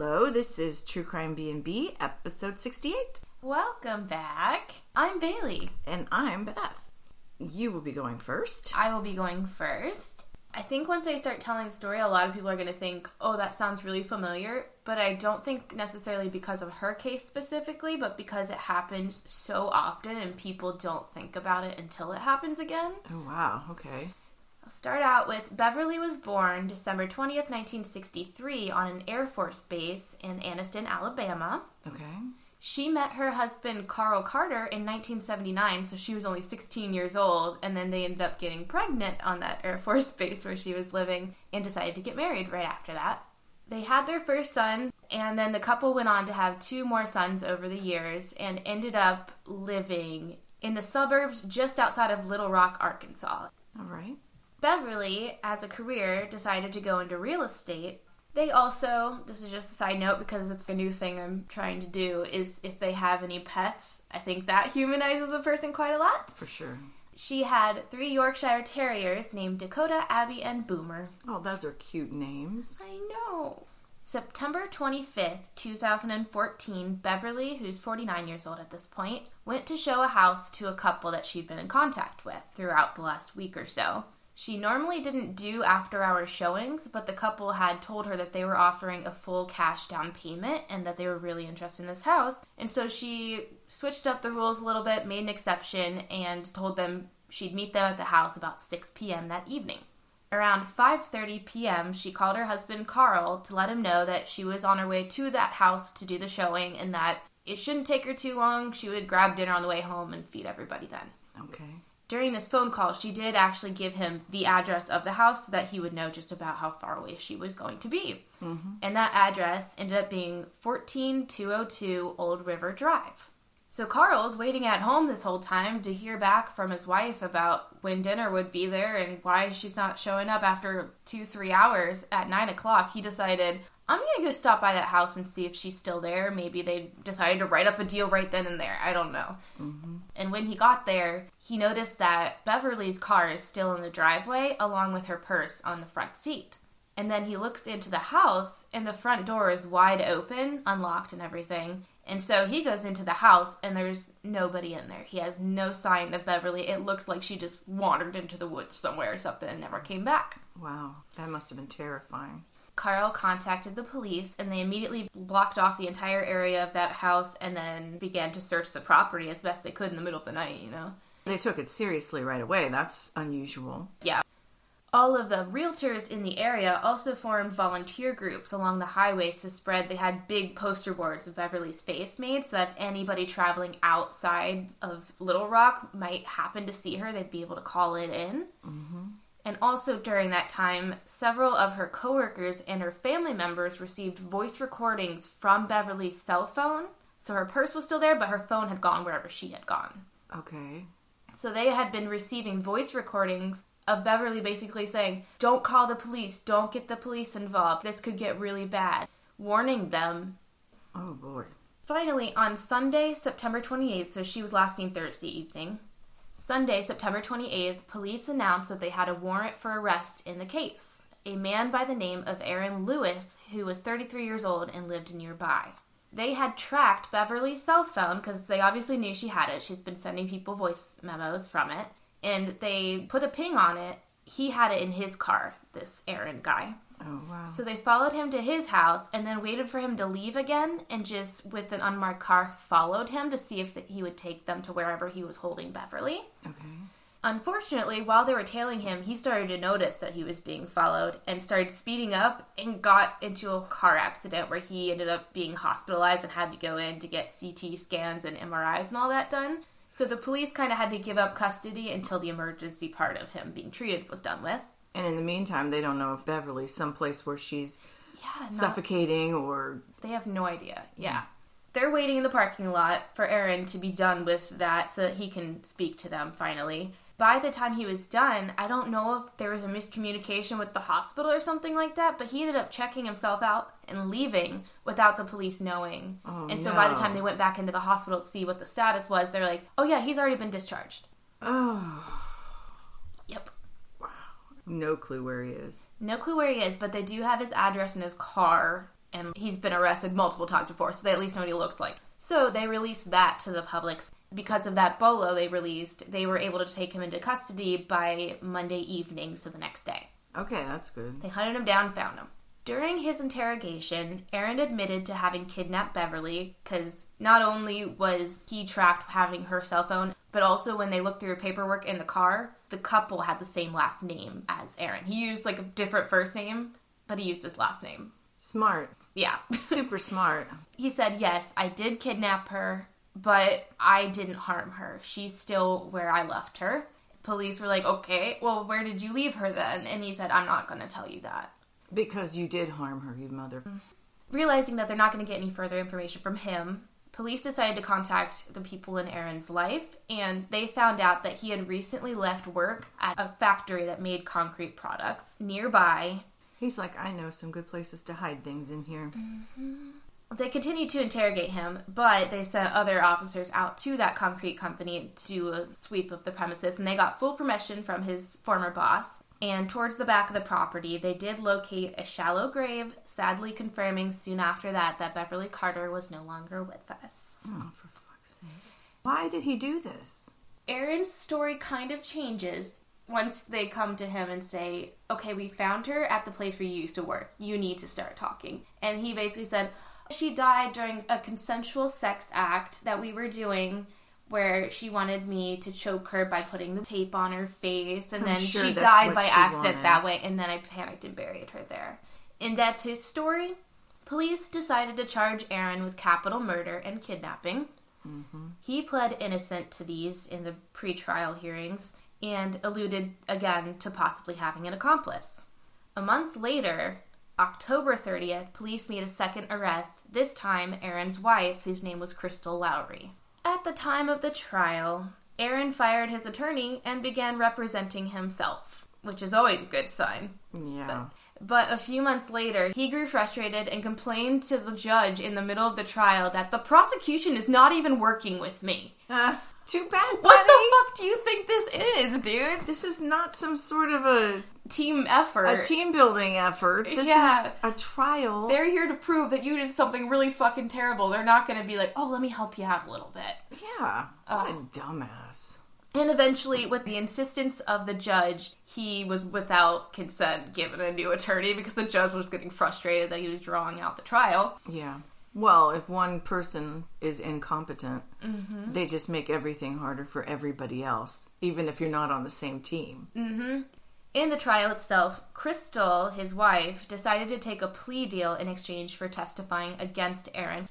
Hello, this is True Crime B&B, episode 68, Welcome back. I'm Bailey. and I'm Beth. You will be going first. I will be going first. I think once I start telling the story, a lot of people are going to think, oh, that sounds really familiar. But I don't think necessarily because of her case specifically, but because it happens so often and people don't think about it until it happens again. Oh, wow, okay. I'll start out with Beverly was born December 20th, 1963, on an Air Force base in Anniston, Alabama. Okay. She met her husband Carl Carter in 1979, so she was only 16 years old, and then they ended up getting pregnant on that Air Force base where she was living and decided to get married right after that. They had their first son, and then the couple went on to have two more sons over the years and ended up living in the suburbs just outside of Little Rock, Arkansas. All right. Beverly, as a career, decided to go into real estate. They also, this is just a side note because it's a new thing I'm trying to do, is if they have any pets. I think that humanizes a person quite a lot. For sure. She had three Yorkshire Terriers named Dakota, Abby, and Boomer. Oh, those are cute names. I know. September 25th, 2014, Beverly, who's 49 years old at this point, went to show a house to a couple that she'd been in contact with throughout the last week or so. She normally didn't do after hour showings, but the couple had told her that they were offering a full cash down payment and that they were really interested in this house. And so she switched up the rules a little bit, made an exception, and told them she'd meet them at the house about 6 p.m. that evening. Around 5:30 p.m., she called her husband Carl to let him know that she was on her way to that house to do the showing and that it shouldn't take her too long. She would grab dinner on the way home and feed everybody then. Okay. During this phone call, she did actually give him the address of the house so that he would know just about how far away she was going to be. Mm-hmm. And that address ended up being 14202 Old River Drive. So Carl's waiting at home this whole time to hear back from his wife about when dinner would be there and why she's not showing up after two, three hours at nine o'clock. He decided, I'm gonna go stop by that house and see if she's still there. Maybe they decided to write up a deal right then and there. I don't know. Mm-hmm. And when he got there, he noticed that Beverly's car is still in the driveway along with her purse on the front seat. And then he looks into the house and the front door is wide open, unlocked and everything. And so he goes into the house and there's nobody in there. He has no sign of Beverly. It looks like she just wandered into the woods somewhere or something and never came back. Wow, that must have been terrifying. Carl contacted the police and they immediately blocked off the entire area of that house and then began to search the property as best they could in the middle of the night, you know? They took it seriously right away. That's unusual. Yeah. All of the realtors in the area also formed volunteer groups along the highways to spread. They had big poster boards of Beverly's face made so that if anybody traveling outside of Little Rock might happen to see her, they'd be able to call it in. Mm-hmm. And also during that time, several of her coworkers and her family members received voice recordings from Beverly's cell phone. So her purse was still there, but her phone had gone wherever she had gone. Okay. So they had been receiving voice recordings of Beverly basically saying, Don't call the police, don't get the police involved, this could get really bad, warning them. Oh, Lord. Finally, on Sunday, September 28th, so she was last seen Thursday evening, Sunday, September 28th, police announced that they had a warrant for arrest in the case. A man by the name of Aaron Lewis, who was 33 years old and lived nearby. They had tracked Beverly's cell phone because they obviously knew she had it. She's been sending people voice memos from it. And they put a ping on it. He had it in his car, this Aaron guy. Oh, wow. So they followed him to his house and then waited for him to leave again and just with an unmarked car followed him to see if th- he would take them to wherever he was holding Beverly. Okay. Unfortunately, while they were tailing him, he started to notice that he was being followed and started speeding up and got into a car accident where he ended up being hospitalized and had to go in to get CT scans and MRIs and all that done. So the police kind of had to give up custody until the emergency part of him being treated was done with. And in the meantime, they don't know if Beverly's someplace where she's Yeah, not- suffocating or. They have no idea. Yeah. They're waiting in the parking lot for Aaron to be done with that so that he can speak to them finally. By the time he was done, I don't know if there was a miscommunication with the hospital or something like that, but he ended up checking himself out and leaving without the police knowing. Oh, and so by the time they went back into the hospital to see what the status was, they're like, oh yeah, he's already been discharged. Oh, Yep. Wow. No clue where he is. No clue where he is, but they do have his address in his car and he's been arrested multiple times before, so they at least know what he looks like. So they released that to the public. Because of that bolo they released, they were able to take him into custody by Monday evening, so the next day. Okay, that's good. They hunted him down, found him. During his interrogation, Aaron admitted to having kidnapped Beverly because not only was he tracked having her cell phone, but also when they looked through her paperwork in the car, the couple had the same last name as Aaron. He used like a different first name, but he used his last name. Smart. Yeah. Super smart. he said, Yes, I did kidnap her, but I didn't harm her. She's still where I left her. Police were like, Okay, well, where did you leave her then? And he said, I'm not going to tell you that. Because you did harm her, you mother. Realizing that they're not going to get any further information from him, police decided to contact the people in Aaron's life, and they found out that he had recently left work at a factory that made concrete products nearby. He's like, I know some good places to hide things in here. Mm-hmm. They continued to interrogate him, but they sent other officers out to that concrete company to do a sweep of the premises, and they got full permission from his former boss. And towards the back of the property, they did locate a shallow grave, sadly confirming soon after that that Beverly Carter was no longer with us. Oh, for fuck's sake. Why did he do this? Aaron's story kind of changes once they come to him and say, Okay, we found her at the place where you used to work. You need to start talking. And he basically said, She died during a consensual sex act that we were doing where she wanted me to choke her by putting the tape on her face, and I'm then sure she died by she accident wanted. that way, and then I panicked and buried her there. And that's his story. Police decided to charge Aaron with capital murder and kidnapping. Mm-hmm. He pled innocent to these in the pretrial hearings and alluded again to possibly having an accomplice. A month later, October 30th, police made a second arrest, this time Aaron's wife, whose name was Crystal Lowery. At the time of the trial, Aaron fired his attorney and began representing himself, which is always a good sign. Yeah. But a few months later, he grew frustrated and complained to the judge in the middle of the trial that the prosecution is not even working with me. Uh, too bad, buddy. What the fuck do you think this is, dude? This is not some sort of a, Team effort. a team building effort. This Yeah. is a trial. They're here to prove that you did something really fucking terrible. They're not going to be like, oh, let me help you out a little bit. yeah. What Oh. a dumbass. And eventually, with the insistence of the judge, he was without consent given a new attorney because the judge was getting frustrated that he was drawing out the trial. Yeah. Well, if one person is incompetent, Mm-hmm. they just make everything harder for everybody else, even if you're not on the same team. In the trial itself, Crystal, his wife, decided to take a plea deal in exchange for testifying against Aaron.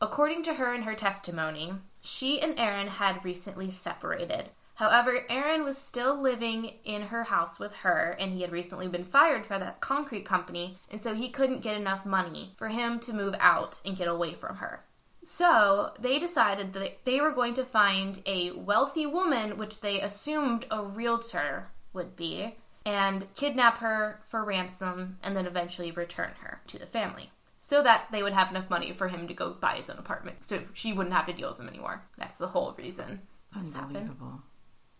According to her in her testimony, she and Aaron had recently separated. However, Aaron was still living in her house with her, and he had recently been fired from that concrete company, and so he couldn't get enough money for him to move out and get away from her. So they decided that they were going to find a wealthy woman, which they assumed a realtor would be, and kidnap her for ransom and then eventually return her to the family. So that they would have enough money for him to go buy his own apartment. So she wouldn't have to deal with him anymore. That's the whole reason. Unbelievable.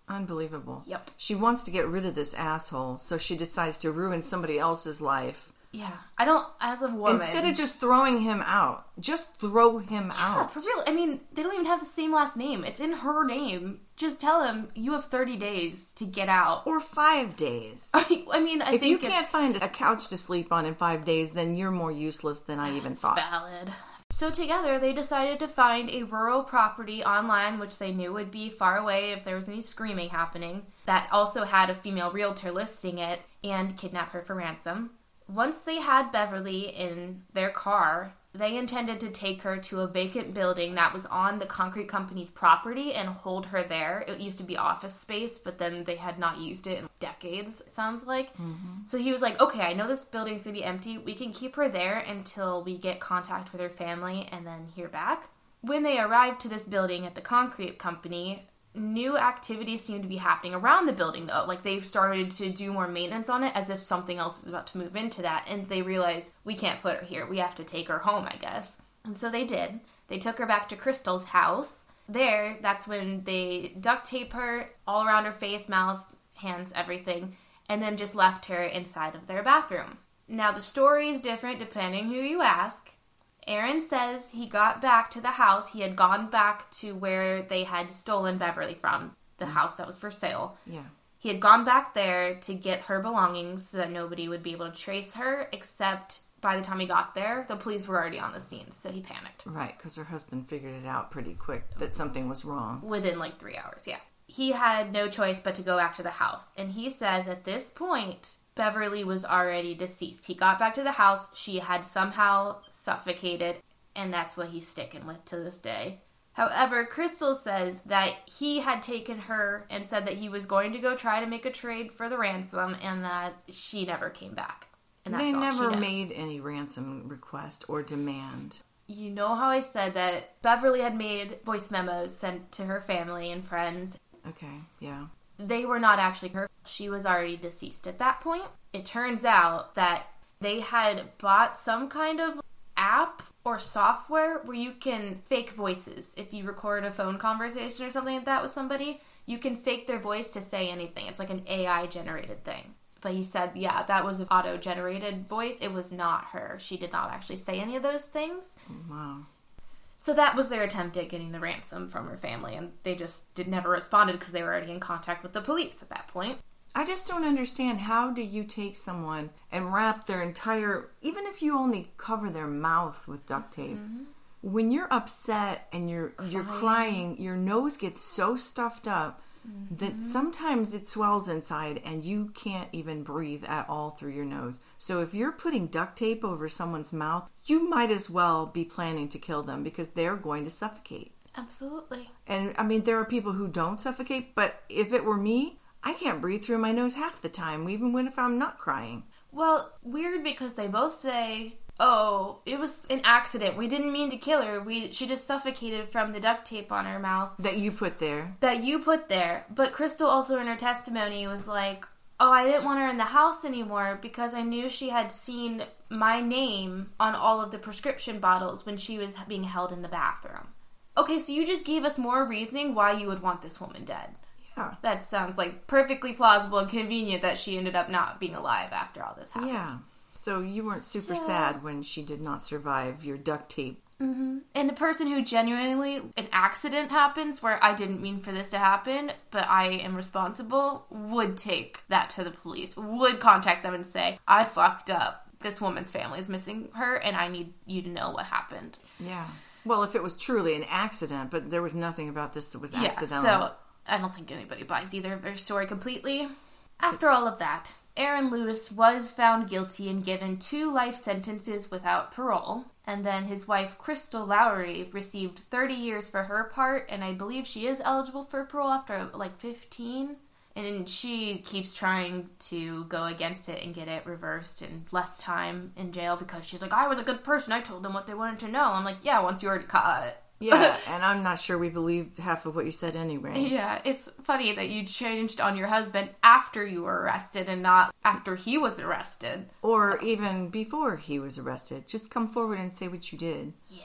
Unbelievable. Yep. She wants to get rid of this asshole, so she decides to ruin somebody else's life. Yeah. I don't, as a woman. Instead of just throwing him out, just throw him Yeah, out. for real. I mean, they don't even have the same last name. It's in her name. Just tell him you have 30 days to get out. Or five days. I mean, I think. If you can't find a couch to sleep on in five days, then you're more useless than I even thought. valid. So together, they decided to find a rural property online, which they knew would be far away if there was any screaming happening, that also had a female realtor listing it, and kidnap her for ransom. Once they had Beverly in their car, they intended to take her to a vacant building that was on the concrete company's property and hold her there. It used to be office space, but then they had not used it in decades, it sounds like. Mm-hmm. So he was like, okay, I know this building's gonna be empty. We can keep her there until we get contact with her family and then hear back. When they arrived to this building at the concrete company, new activities seemed to be happening around the building though. Like they've started to do more maintenance on it as if something else is about to move into that. And they realized we can't put her here. We have to take her home, I guess. And so they did. They took her back to Crystal's house. There, that's when they duct tape her all around her face, mouth, hands, everything, and then just left her inside of their bathroom. Now, the story is different depending who you ask. Aaron says he got back to the house. He had gone back to where they had stolen Beverly from, the mm. house that was for sale. Yeah. He had gone back there to get her belongings so that nobody would be able to trace her, except by the time he got there, the police were already on the scene, so he panicked. Right, because her husband figured it out pretty quick that something was wrong. Within like three hours, yeah. He had no choice but to go back to the house. And he says at this point, Beverly was already deceased. He got back to the house, she had somehow suffocated, and that's what he's sticking with to this day. However, Crystal says that he had taken her and said that he was going to go try to make a trade for the ransom and that she never came back. And that's They never made any ransom request or demand. You know how I said that Beverly had made voice memos sent to her family and friends. Okay, yeah. They were not actually her. She was already deceased at that point. It turns out that they had bought some kind of app or software where you can fake voices. If you record a phone conversation or something like that with somebody, you can fake their voice to say anything. It's like an AI generated thing. But he said, yeah, that was an auto generated voice. It was not her. She did not actually say any of those things. Wow. So that was their attempt at getting the ransom from her family, and they just did never responded because they were already in contact with the police at that point. I just don't understand how do you take someone and wrap their entire even if you only cover their mouth with duct tape. Mm-hmm. When you're upset and you're you're crying, your nose gets so stuffed up that mm-hmm. sometimes it swells inside and you can't even breathe at all through your nose. So if you're putting duct tape over someone's mouth, you might as well be planning to kill them because they're going to suffocate. Absolutely. And I mean, there are people who don't suffocate, but if it were me, I can't breathe through my nose half the time, even when if I'm not crying. Well, weird because they both say, "Oh, it was an accident. We didn't mean to kill her. We she just suffocated from the duct tape on her mouth That you put there. that you put there." But Crystal also in her testimony was like, "Oh, I didn't want her in the house anymore because I knew she had seen my name on all of the prescription bottles when she was being held in the bathroom." Okay, so you just gave us more reasoning why you would want this woman dead. Yeah. That sounds like perfectly plausible and convenient that she ended up not being alive after all this happened. Yeah. So you weren't super So- sad when she did not survive your duct tape. Mm-hmm. And the person who genuinely an accident happens where I didn't mean for this to happen, but I am responsible, would take that to the police, would contact them and say, I fucked up. This woman's family is missing her, and I need you to know what happened. Yeah. Well, if it was truly an accident, but there was nothing about this that was accidental. Yeah, so I don't think anybody buys either of their story completely. After all of that, Aaron Lewis was found guilty and given two life sentences without parole. And then his wife, Crystal Lowery, received 30 years for her part, and I believe she is eligible for parole after like 15. And she keeps trying to go against it and get it reversed and less time in jail because she's like, I was a good person. I told them what they wanted to know. I'm like, yeah, once you already caught. Yeah, and I'm not sure we believe half of what you said anyway. Yeah, it's funny that you changed on your husband after you were arrested and not after he was arrested. Or even before he was arrested. Just come forward and say what you did. Yeah.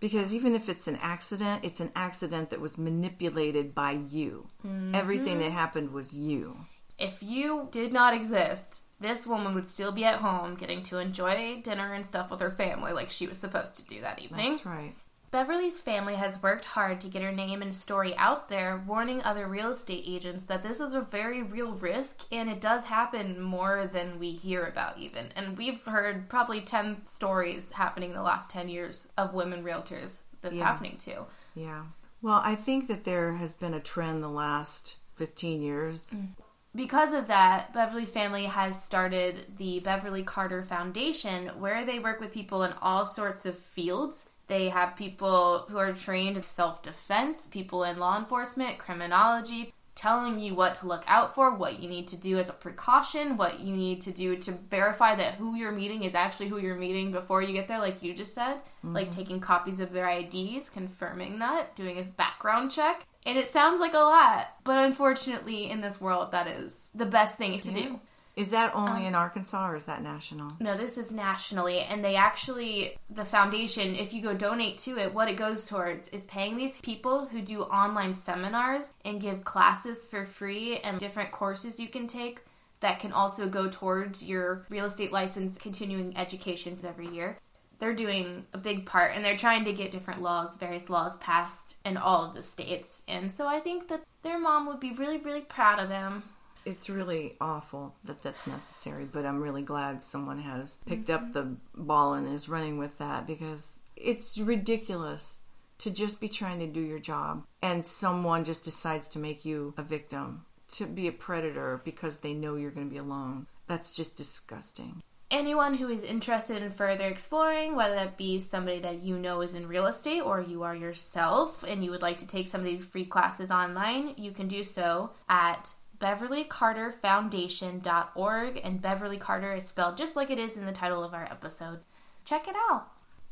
Because even if it's an accident, it's an accident that was manipulated by you. Mm-hmm. Everything that happened was you. If you did not exist, this woman would still be at home getting to enjoy dinner and stuff with her family like she was supposed to do that evening. That's right. Beverly's family has worked hard to get her name and story out there, warning other real estate agents that this is a very real risk and it does happen more than we hear about, even. And we've heard probably 10 stories happening in the last 10 years of women realtors that's Yeah. happening to. Yeah. Well, I think that there has been a trend the last 15 years. Mm. Because of that, Beverly's family has started the Beverly Carter Foundation, where they work with people in all sorts of fields. They have people who are trained in self defense, people in law enforcement, criminology, telling you what to look out for, what you need to do as a precaution, what you need to do to verify that who you're meeting is actually who you're meeting before you get there, like you just said. Like mm-hmm. taking copies of their IDs, confirming that, doing a background check. And it sounds like a lot, but unfortunately, in this world, that is the best thing to do. Is that only um, in Arkansas or is that national? No, this is nationally, and they actually, the foundation, if you go donate to it, what it goes towards is paying these people who do online seminars and give classes for free and different courses you can take that can also go towards your real estate license continuing educations every year. They're doing a big part and they're trying to get different laws, various laws passed in all of the states. And so I think that their mom would be really, really proud of them. It's really awful that that's necessary, but I'm really glad someone has picked up mm-hmm. the ball and is running with that because it's ridiculous to just be trying to do your job and someone just decides to make you a victim, to be a predator because they know you're going to be alone. That's just disgusting. Anyone who is interested in further exploring, whether that be somebody that you know is in real estate or you are yourself and you would like to take some of these free classes online, you can do so at beverlycarterfoundation.org and Beverly Carter is spelled just like it is in the title of our episode. Check it out.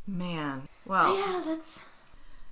Man, well, Yeah, that's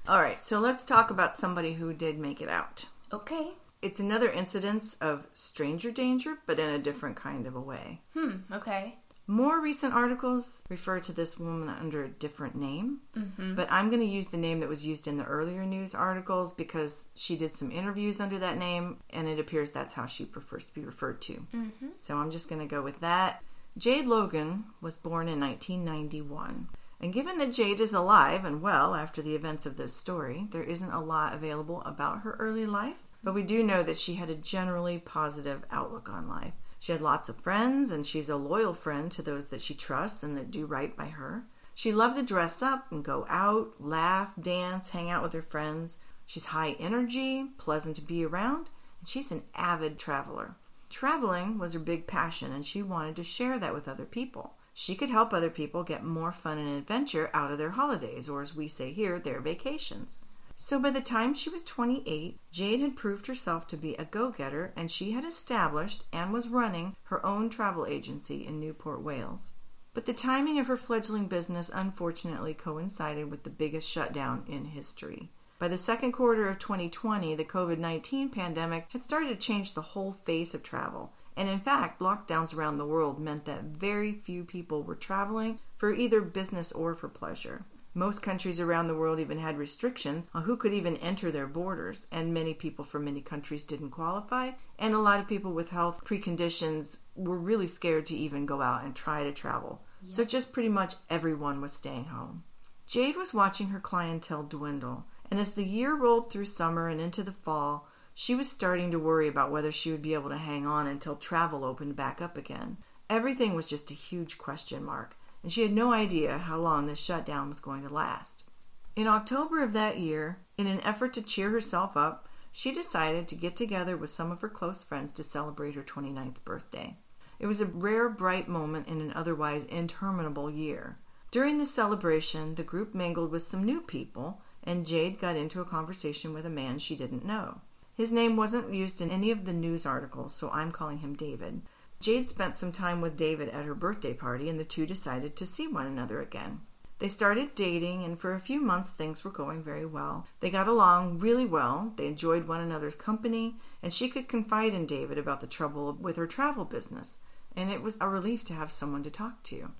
all right, so let's talk about somebody who did make it out. okay. It's another incidence of stranger danger, but in a different kind of a way. Hmm, okay. More recent articles refer to this woman under a different name, mm-hmm. but I'm going to use the name that was used in the earlier news articles because she did some interviews under that name, and it appears that's how she prefers to be referred to. Mm-hmm. So I'm just going to go with that. Jayde Logan was born in 1991. And given that Jayde is alive and well after the events of this story, there isn't a lot available about her early life, but we do know that she had a generally positive outlook on life. She had lots of friends, and she's a loyal friend to those that she trusts and that do right by her. She loved to dress up and go out, laugh, dance, hang out with her friends. She's high energy, pleasant to be around, and she's an avid traveler. Traveling was her big passion, and she wanted to share that with other people. She could help other people get more fun and adventure out of their holidays, or as we say here, their vacations. So by the time she was 28, Jayde had proved herself to be a go getter and she had established and was running her own travel agency in Newport, Wales. But the timing of her fledgling business unfortunately coincided with the biggest shutdown in history. By the second quarter of 2020, the COVID 19 pandemic had started to change the whole face of travel. And in fact, lockdowns around the world meant that very few people were traveling for either business or for pleasure. Most countries around the world even had restrictions on who could even enter their borders, and many people from many countries didn't qualify, and a lot of people with health preconditions were really scared to even go out and try to travel. So just pretty much everyone was staying home. Jayde was watching her clientele dwindle, and as the year rolled through summer and into the fall, she was starting to worry about whether she would be able to hang on until travel opened back up again. Everything was just a huge question mark, and she had no idea how long this shutdown was going to last. In October of that year, in an effort to cheer herself up, she decided to get together with some of her close friends to celebrate her 29th birthday. It was a rare, bright moment in an otherwise interminable year. During the celebration, the group mingled with some new people, and Jayde got into a conversation with a man she didn't know. His name wasn't used in any of the news articles, so I'm calling him David. Jayde spent some time with David at her birthday party, and the two decided to see one another again. They started dating, and for a few months things were going very well. They got along really well, they enjoyed one another's company, and she could confide in David about the trouble with her travel business, and it was a relief to have someone to talk to.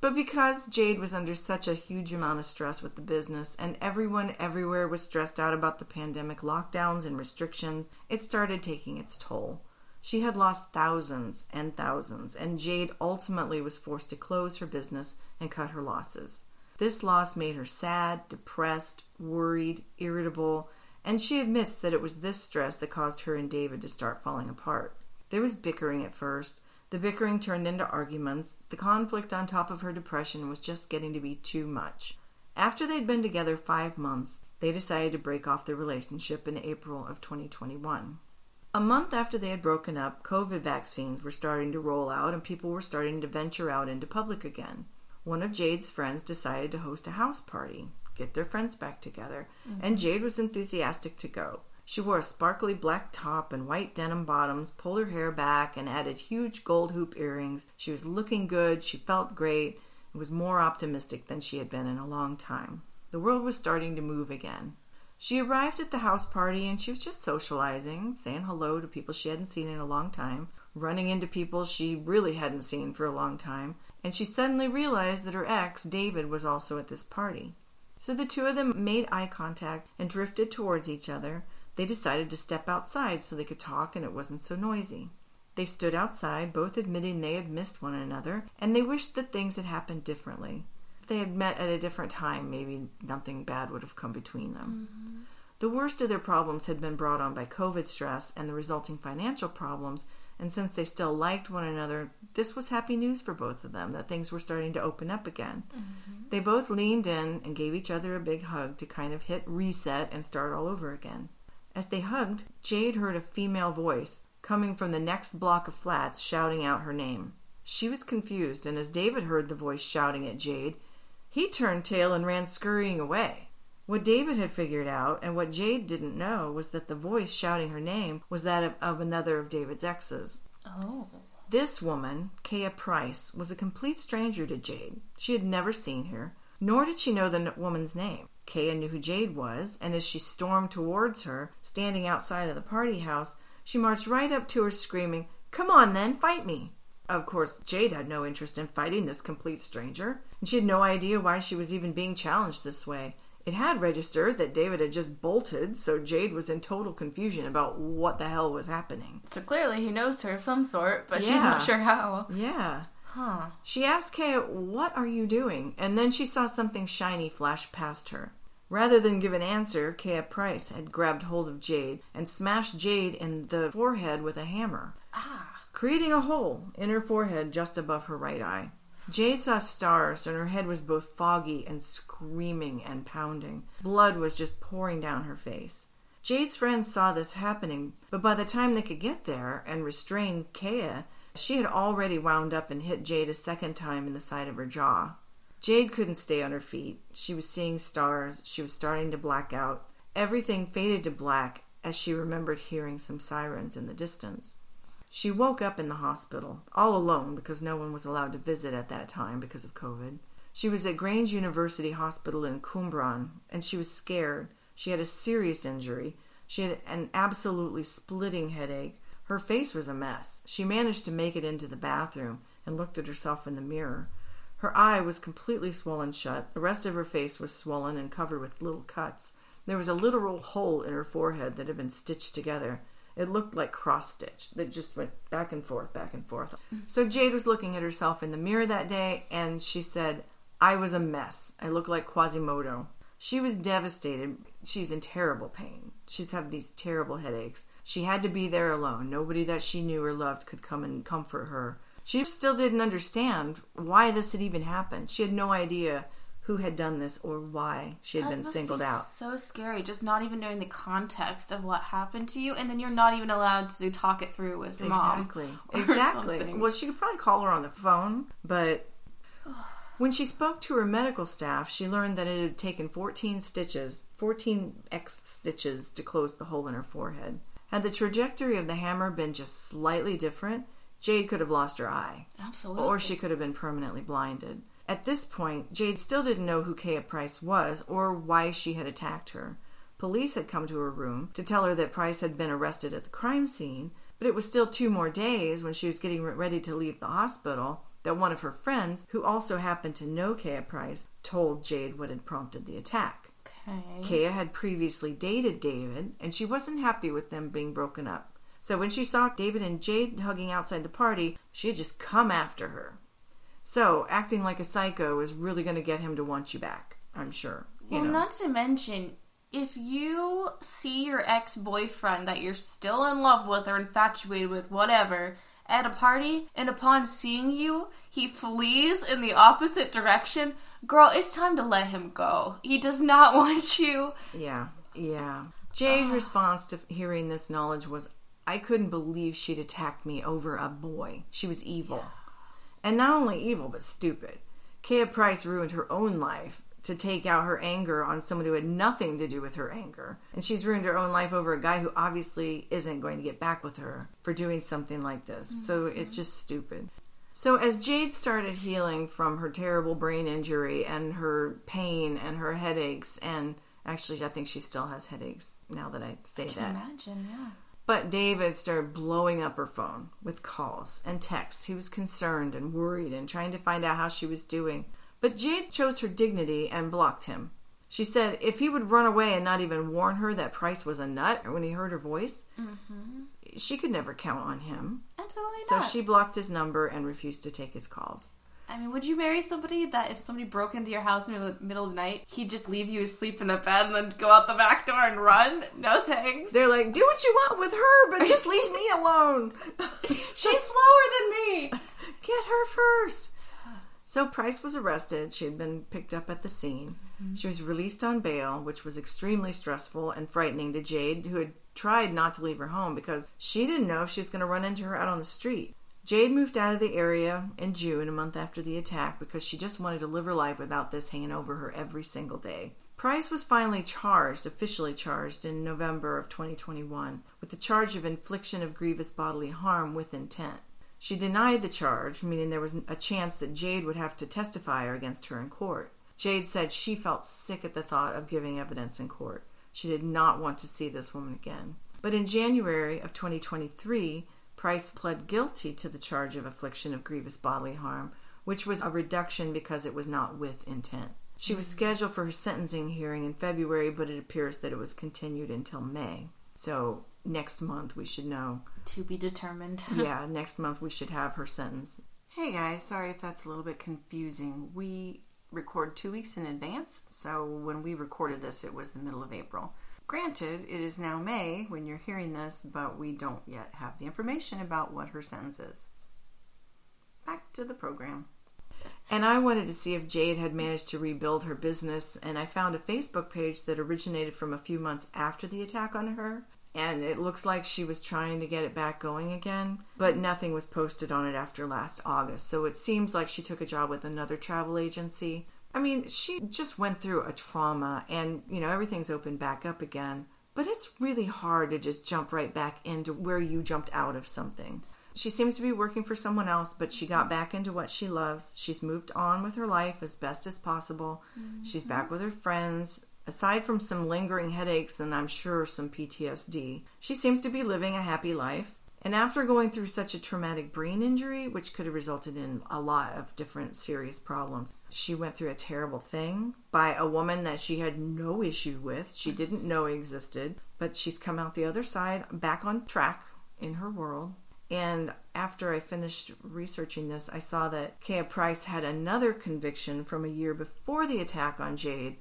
But because Jayde was under such a huge amount of stress with the business, and everyone everywhere was stressed out about the pandemic lockdowns and restrictions, it started taking its toll. She had lost thousands and thousands, and Jayde ultimately was forced to close her business and cut her losses. This loss made her sad, depressed, worried, irritable, and she admits that it was this stress that caused her and David to start falling apart. There was bickering at first. The bickering turned into arguments. The conflict on top of her depression was just getting to be too much. After they'd been together five months, they decided to break off their relationship in April of 2021. A month after they had broken up, COVID vaccines were starting to roll out and people were starting to venture out into public again. One of Jayde's friends decided to host a house party, get their friends back together, and mm-hmm. Jayde was enthusiastic to go. She wore a sparkly black top and white denim bottoms, pulled her hair back, and added huge gold hoop earrings. She was looking good, she felt great, and was more optimistic than she had been in a long time. The world was starting to move again. She arrived at the house party and she was just socializing, saying hello to people she hadn't seen in a long time, running into people she really hadn't seen for a long time, and she suddenly realized that her ex, David, was also at this party. So the two of them made eye contact and drifted towards each other. They decided to step outside so they could talk and it wasn't so noisy. They stood outside, both admitting they had missed one another, and they wished that things had happened differently. They had met at a different time, maybe nothing bad would have come between them. Mm-hmm. The worst of their problems had been brought on by COVID stress and the resulting financial problems, and since they still liked one another, this was happy news for both of them that things were starting to open up again. Mm-hmm. They both leaned in and gave each other a big hug to kind of hit reset and start all over again. As they hugged, Jayde heard a female voice coming from the next block of flats shouting out her name. She was confused, and as David heard the voice shouting at Jayde, he turned tail and ran scurrying away. What David had figured out, and what Jayde didn't know, was that the voice shouting her name was that of, of another of David's exes. Oh. This woman, Kaya Price, was a complete stranger to Jayde. She had never seen her, nor did she know the woman's name. Kaya knew who Jayde was, and as she stormed towards her, standing outside of the party house, she marched right up to her, screaming, Come on then, fight me! Of course, Jayde had no interest in fighting this complete stranger, and she had no idea why she was even being challenged this way. It had registered that David had just bolted, so Jayde was in total confusion about what the hell was happening. So clearly he knows her of some sort, but yeah. she's not sure how. Yeah. Huh. She asked Kaya, What are you doing? And then she saw something shiny flash past her. Rather than give an answer, Kaya Price had grabbed hold of Jayde and smashed Jayde in the forehead with a hammer, ah. Creating a hole in her forehead just above her right eye. Jayde saw stars, and her head was both foggy and screaming and pounding. Blood was just pouring down her face. Jayde's friends saw this happening, but by the time they could get there and restrain Kaya, she had already wound up and hit Jayde a second time in the side of her jaw. Jayde couldn't stay on her feet. She was seeing stars. She was starting to black out. Everything faded to black as she remembered hearing some sirens in the distance. She woke up in the hospital, all alone because no one was allowed to visit at that time because of COVID. She was at Grange University Hospital in Cwmbran, and she was scared. She had a serious injury. She had an absolutely splitting headache. Her face was a mess. She managed to make it into the bathroom and looked at herself in the mirror. Her eye was completely swollen shut. The rest of her face was swollen and covered with little cuts. There was a literal hole in her forehead that had been stitched together. It looked like cross stitch that just went back and forth, back and forth. So Jayde was looking at herself in the mirror that day and she said, I was a mess. I look like Quasimodo. She was devastated. She's in terrible pain. She's had these terrible headaches. She had to be there alone. Nobody that she knew or loved could come and comfort her. She still didn't understand why this had even happened. She had no idea who had done this or why she had that been singled out. So scary, just not even knowing the context of what happened to you, and then you're not even allowed to talk it through with your exactly. mom. Exactly. Exactly. Well, she could probably call her on the phone, but when she spoke to her medical staff, she learned that it had taken 14 stitches, 14 X stitches to close the hole in her forehead. Had the trajectory of the hammer been just slightly different, Jayde could have lost her eye. Absolutely. Or she could have been permanently blinded. At this point, Jayde still didn't know who Kaya Price was or why she had attacked her. Police had come to her room to tell her that Price had been arrested at the crime scene, but it was still two more days when she was getting ready to leave the hospital that one of her friends, who also happened to know Kaya Price, told Jayde what had prompted the attack. Okay. Kaya had previously dated David, and she wasn't happy with them being broken up. So when she saw David and Jayde hugging outside the party, she had just come after her. So acting like a psycho is really going to get him to want you back, I'm sure. You Well, know. not to mention, if you see your ex boyfriend that you're still in love with or infatuated with, whatever, at a party, and upon seeing you, he flees in the opposite direction, girl, it's time to let him go. He does not want you. Yeah, yeah. Jayde's response to hearing this knowledge was, I couldn't believe she'd attacked me over a boy. She was evil. And not only evil, but stupid. Kaya Price ruined her own life to take out her anger on someone who had nothing to do with her anger. And she's ruined her own life over a guy who obviously isn't going to get back with her for doing something like this. So mm-hmm. it's just stupid. So as Jayde started healing from her terrible brain injury and her pain and her headaches, and actually I think she still has headaches now that I say Can that. imagine, yeah. But David started blowing up her phone with calls and texts. He was concerned and worried and trying to find out how she was doing. But Jayde chose her dignity and blocked him. She said if he would run away and not even warn her that Price was a nut when he heard her voice, mm-hmm. she could never count on him. Absolutely So not. So she blocked his number and refused to take his calls. I mean, would you marry somebody that if somebody broke into your house in the middle of the night, he'd just leave you asleep in the bed and then go out the back door and run? No thanks. They're like, do what you want with her, but just leave me alone. She's slower than me. Get her first. So Price was arrested. She had been picked up at the scene. Mm-hmm. She was released on bail, which was extremely stressful and frightening to Jayde, who had tried not to leave her home because she didn't know if she was going to run into her out on the street. Jayde moved out of the area in June, a month after the attack, because she just wanted to live her life without this hanging over her every single day. Price was finally charged, officially charged, in November of 2021 with the charge of infliction of grievous bodily harm with intent. She denied the charge, meaning there was a chance that Jayde would have to testify against her in court. Jayde said she felt sick at the thought of giving evidence in court. She did not want to see this woman again. But in January of 2023, Price pled guilty to the charge of affliction of grievous bodily harm, which was a reduction because it was not with intent. She was scheduled for her sentencing hearing in February, but it appears that it was continued until May. So next month we should know. To be determined. yeah, next month we should have her sentence. Hey guys, sorry if that's a little bit confusing. We record two weeks in advance, so when we recorded this, it was the middle of April. Granted, it is now May when you're hearing this, but we don't yet have the information about what her sentence is. Back to the program. And I wanted to see if Jayde had managed to rebuild her business, and I found a Facebook page that originated from a few months after the attack on her. And it looks like she was trying to get it back going again, but nothing was posted on it after last August. So it seems like she took a job with another travel agency. I mean, she just went through a trauma, and you know, everything's opened back up again. But it's really hard to just jump right back into where you jumped out of something. She seems to be working for someone else, but she got back into what she loves. She's moved on with her life as best as possible. She's mm-hmm. back with her friends. Aside from some lingering headaches and I'm sure some PTSD, she seems to be living a happy life. And after going through such a traumatic brain injury, which could have resulted in a lot of different serious problems, she went through a terrible thing by a woman that she had no issue with. She didn't know existed, but she's come out the other side, back on track in her world. And after I finished researching this, I saw that Kea Price had another conviction from a year before the attack on Jayde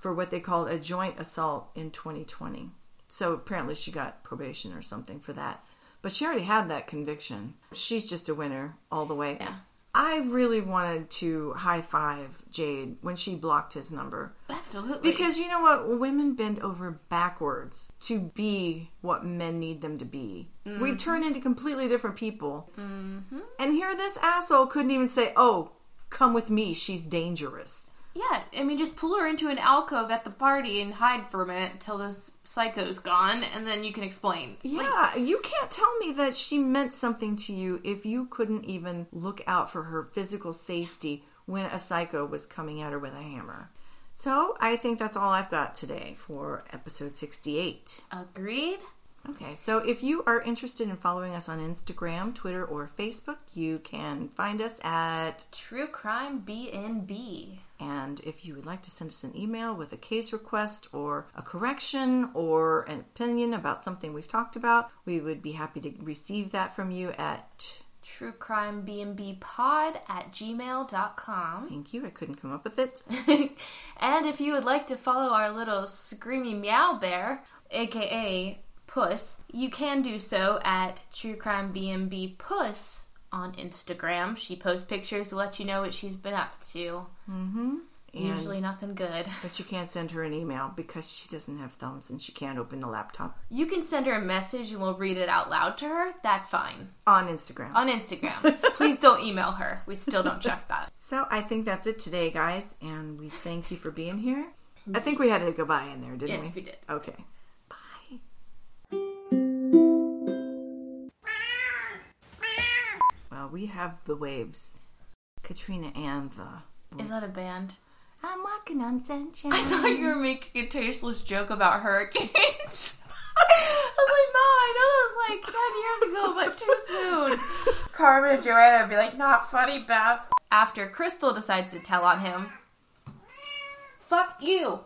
for what they called a joint assault in 2020. So apparently she got probation or something for that. But she already had that conviction. She's just a winner all the way. Yeah. I really wanted to high five Jayde when she blocked his number. Absolutely. Because you know what? Women bend over backwards to be what men need them to be. We turn into completely different people. Mm-hmm. And here, this asshole couldn't even say, Oh, come with me. She's dangerous. Yeah, I mean, just pull her into an alcove at the party and hide for a minute until this psycho's gone, and then you can explain. Yeah, you can't tell me that she meant something to you if you couldn't even look out for her physical safety when a psycho was coming at her with a hammer. So, I think that's all I've got today for episode 68. Agreed. Okay, so if you are interested in following us on Instagram, Twitter, or Facebook, you can find us at. True crime BNB. And if you would like to send us an email with a case request or a correction or an opinion about something we've talked about, we would be happy to receive that from you at. True crime BNB pod at gmail.com. Thank you, I couldn't come up with it. and if you would like to follow our little screamy meow bear, aka Puss, you can do so at True Crime BNB Puss on Instagram. She posts pictures to let you know what she's been up to. Mm-hmm. Usually nothing good. But you can't send her an email because she doesn't have thumbs and she can't open the laptop. You can send her a message and we'll read it out loud to her. That's fine. On Instagram. On Instagram. Please don't email her. We still don't check that. So I think that's it today, guys, and we thank you for being here. I think we had a goodbye in there, didn't Yes, we? Yes, we did. Okay. Well, we have the waves. Katrina and the. Is that a band? I'm walking on sunshine. I thought you were making a tasteless joke about hurricanes. I was like, Mom, I know that was like 10 years ago, but too soon. Carmen and Joanna would be like, not funny, Beth. After Crystal decides to tell on him, fuck you.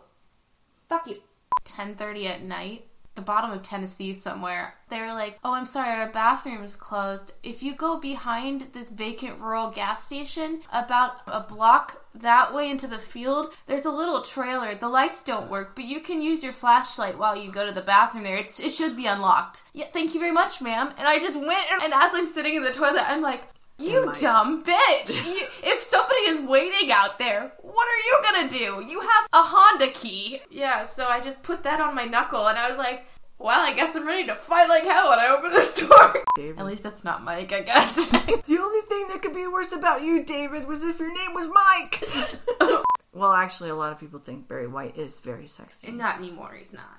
Fuck you. 10.30 at night, the bottom of Tennessee somewhere. They were like, "Oh, I'm sorry, our bathroom is closed. If you go behind this vacant rural gas station about a block that way into the field, there's a little trailer. The lights don't work, but you can use your flashlight while you go to the bathroom there. It's, it should be unlocked. Yeah, thank you very much, ma'am. And I just went, and, and as I'm sitting in the toilet, I'm like, you dumb bitch! You, if somebody is waiting out there, what are you gonna do? You have a Honda key. Yeah, so I just put that on my knuckle, and I was like, well, I guess I'm ready to fight like hell when I open this door. David. At least that's not Mike, I guess. The only thing that could be worse about you, David, was if your name was Mike. well, actually, a lot of people think Barry White is very sexy. not anymore, he's not.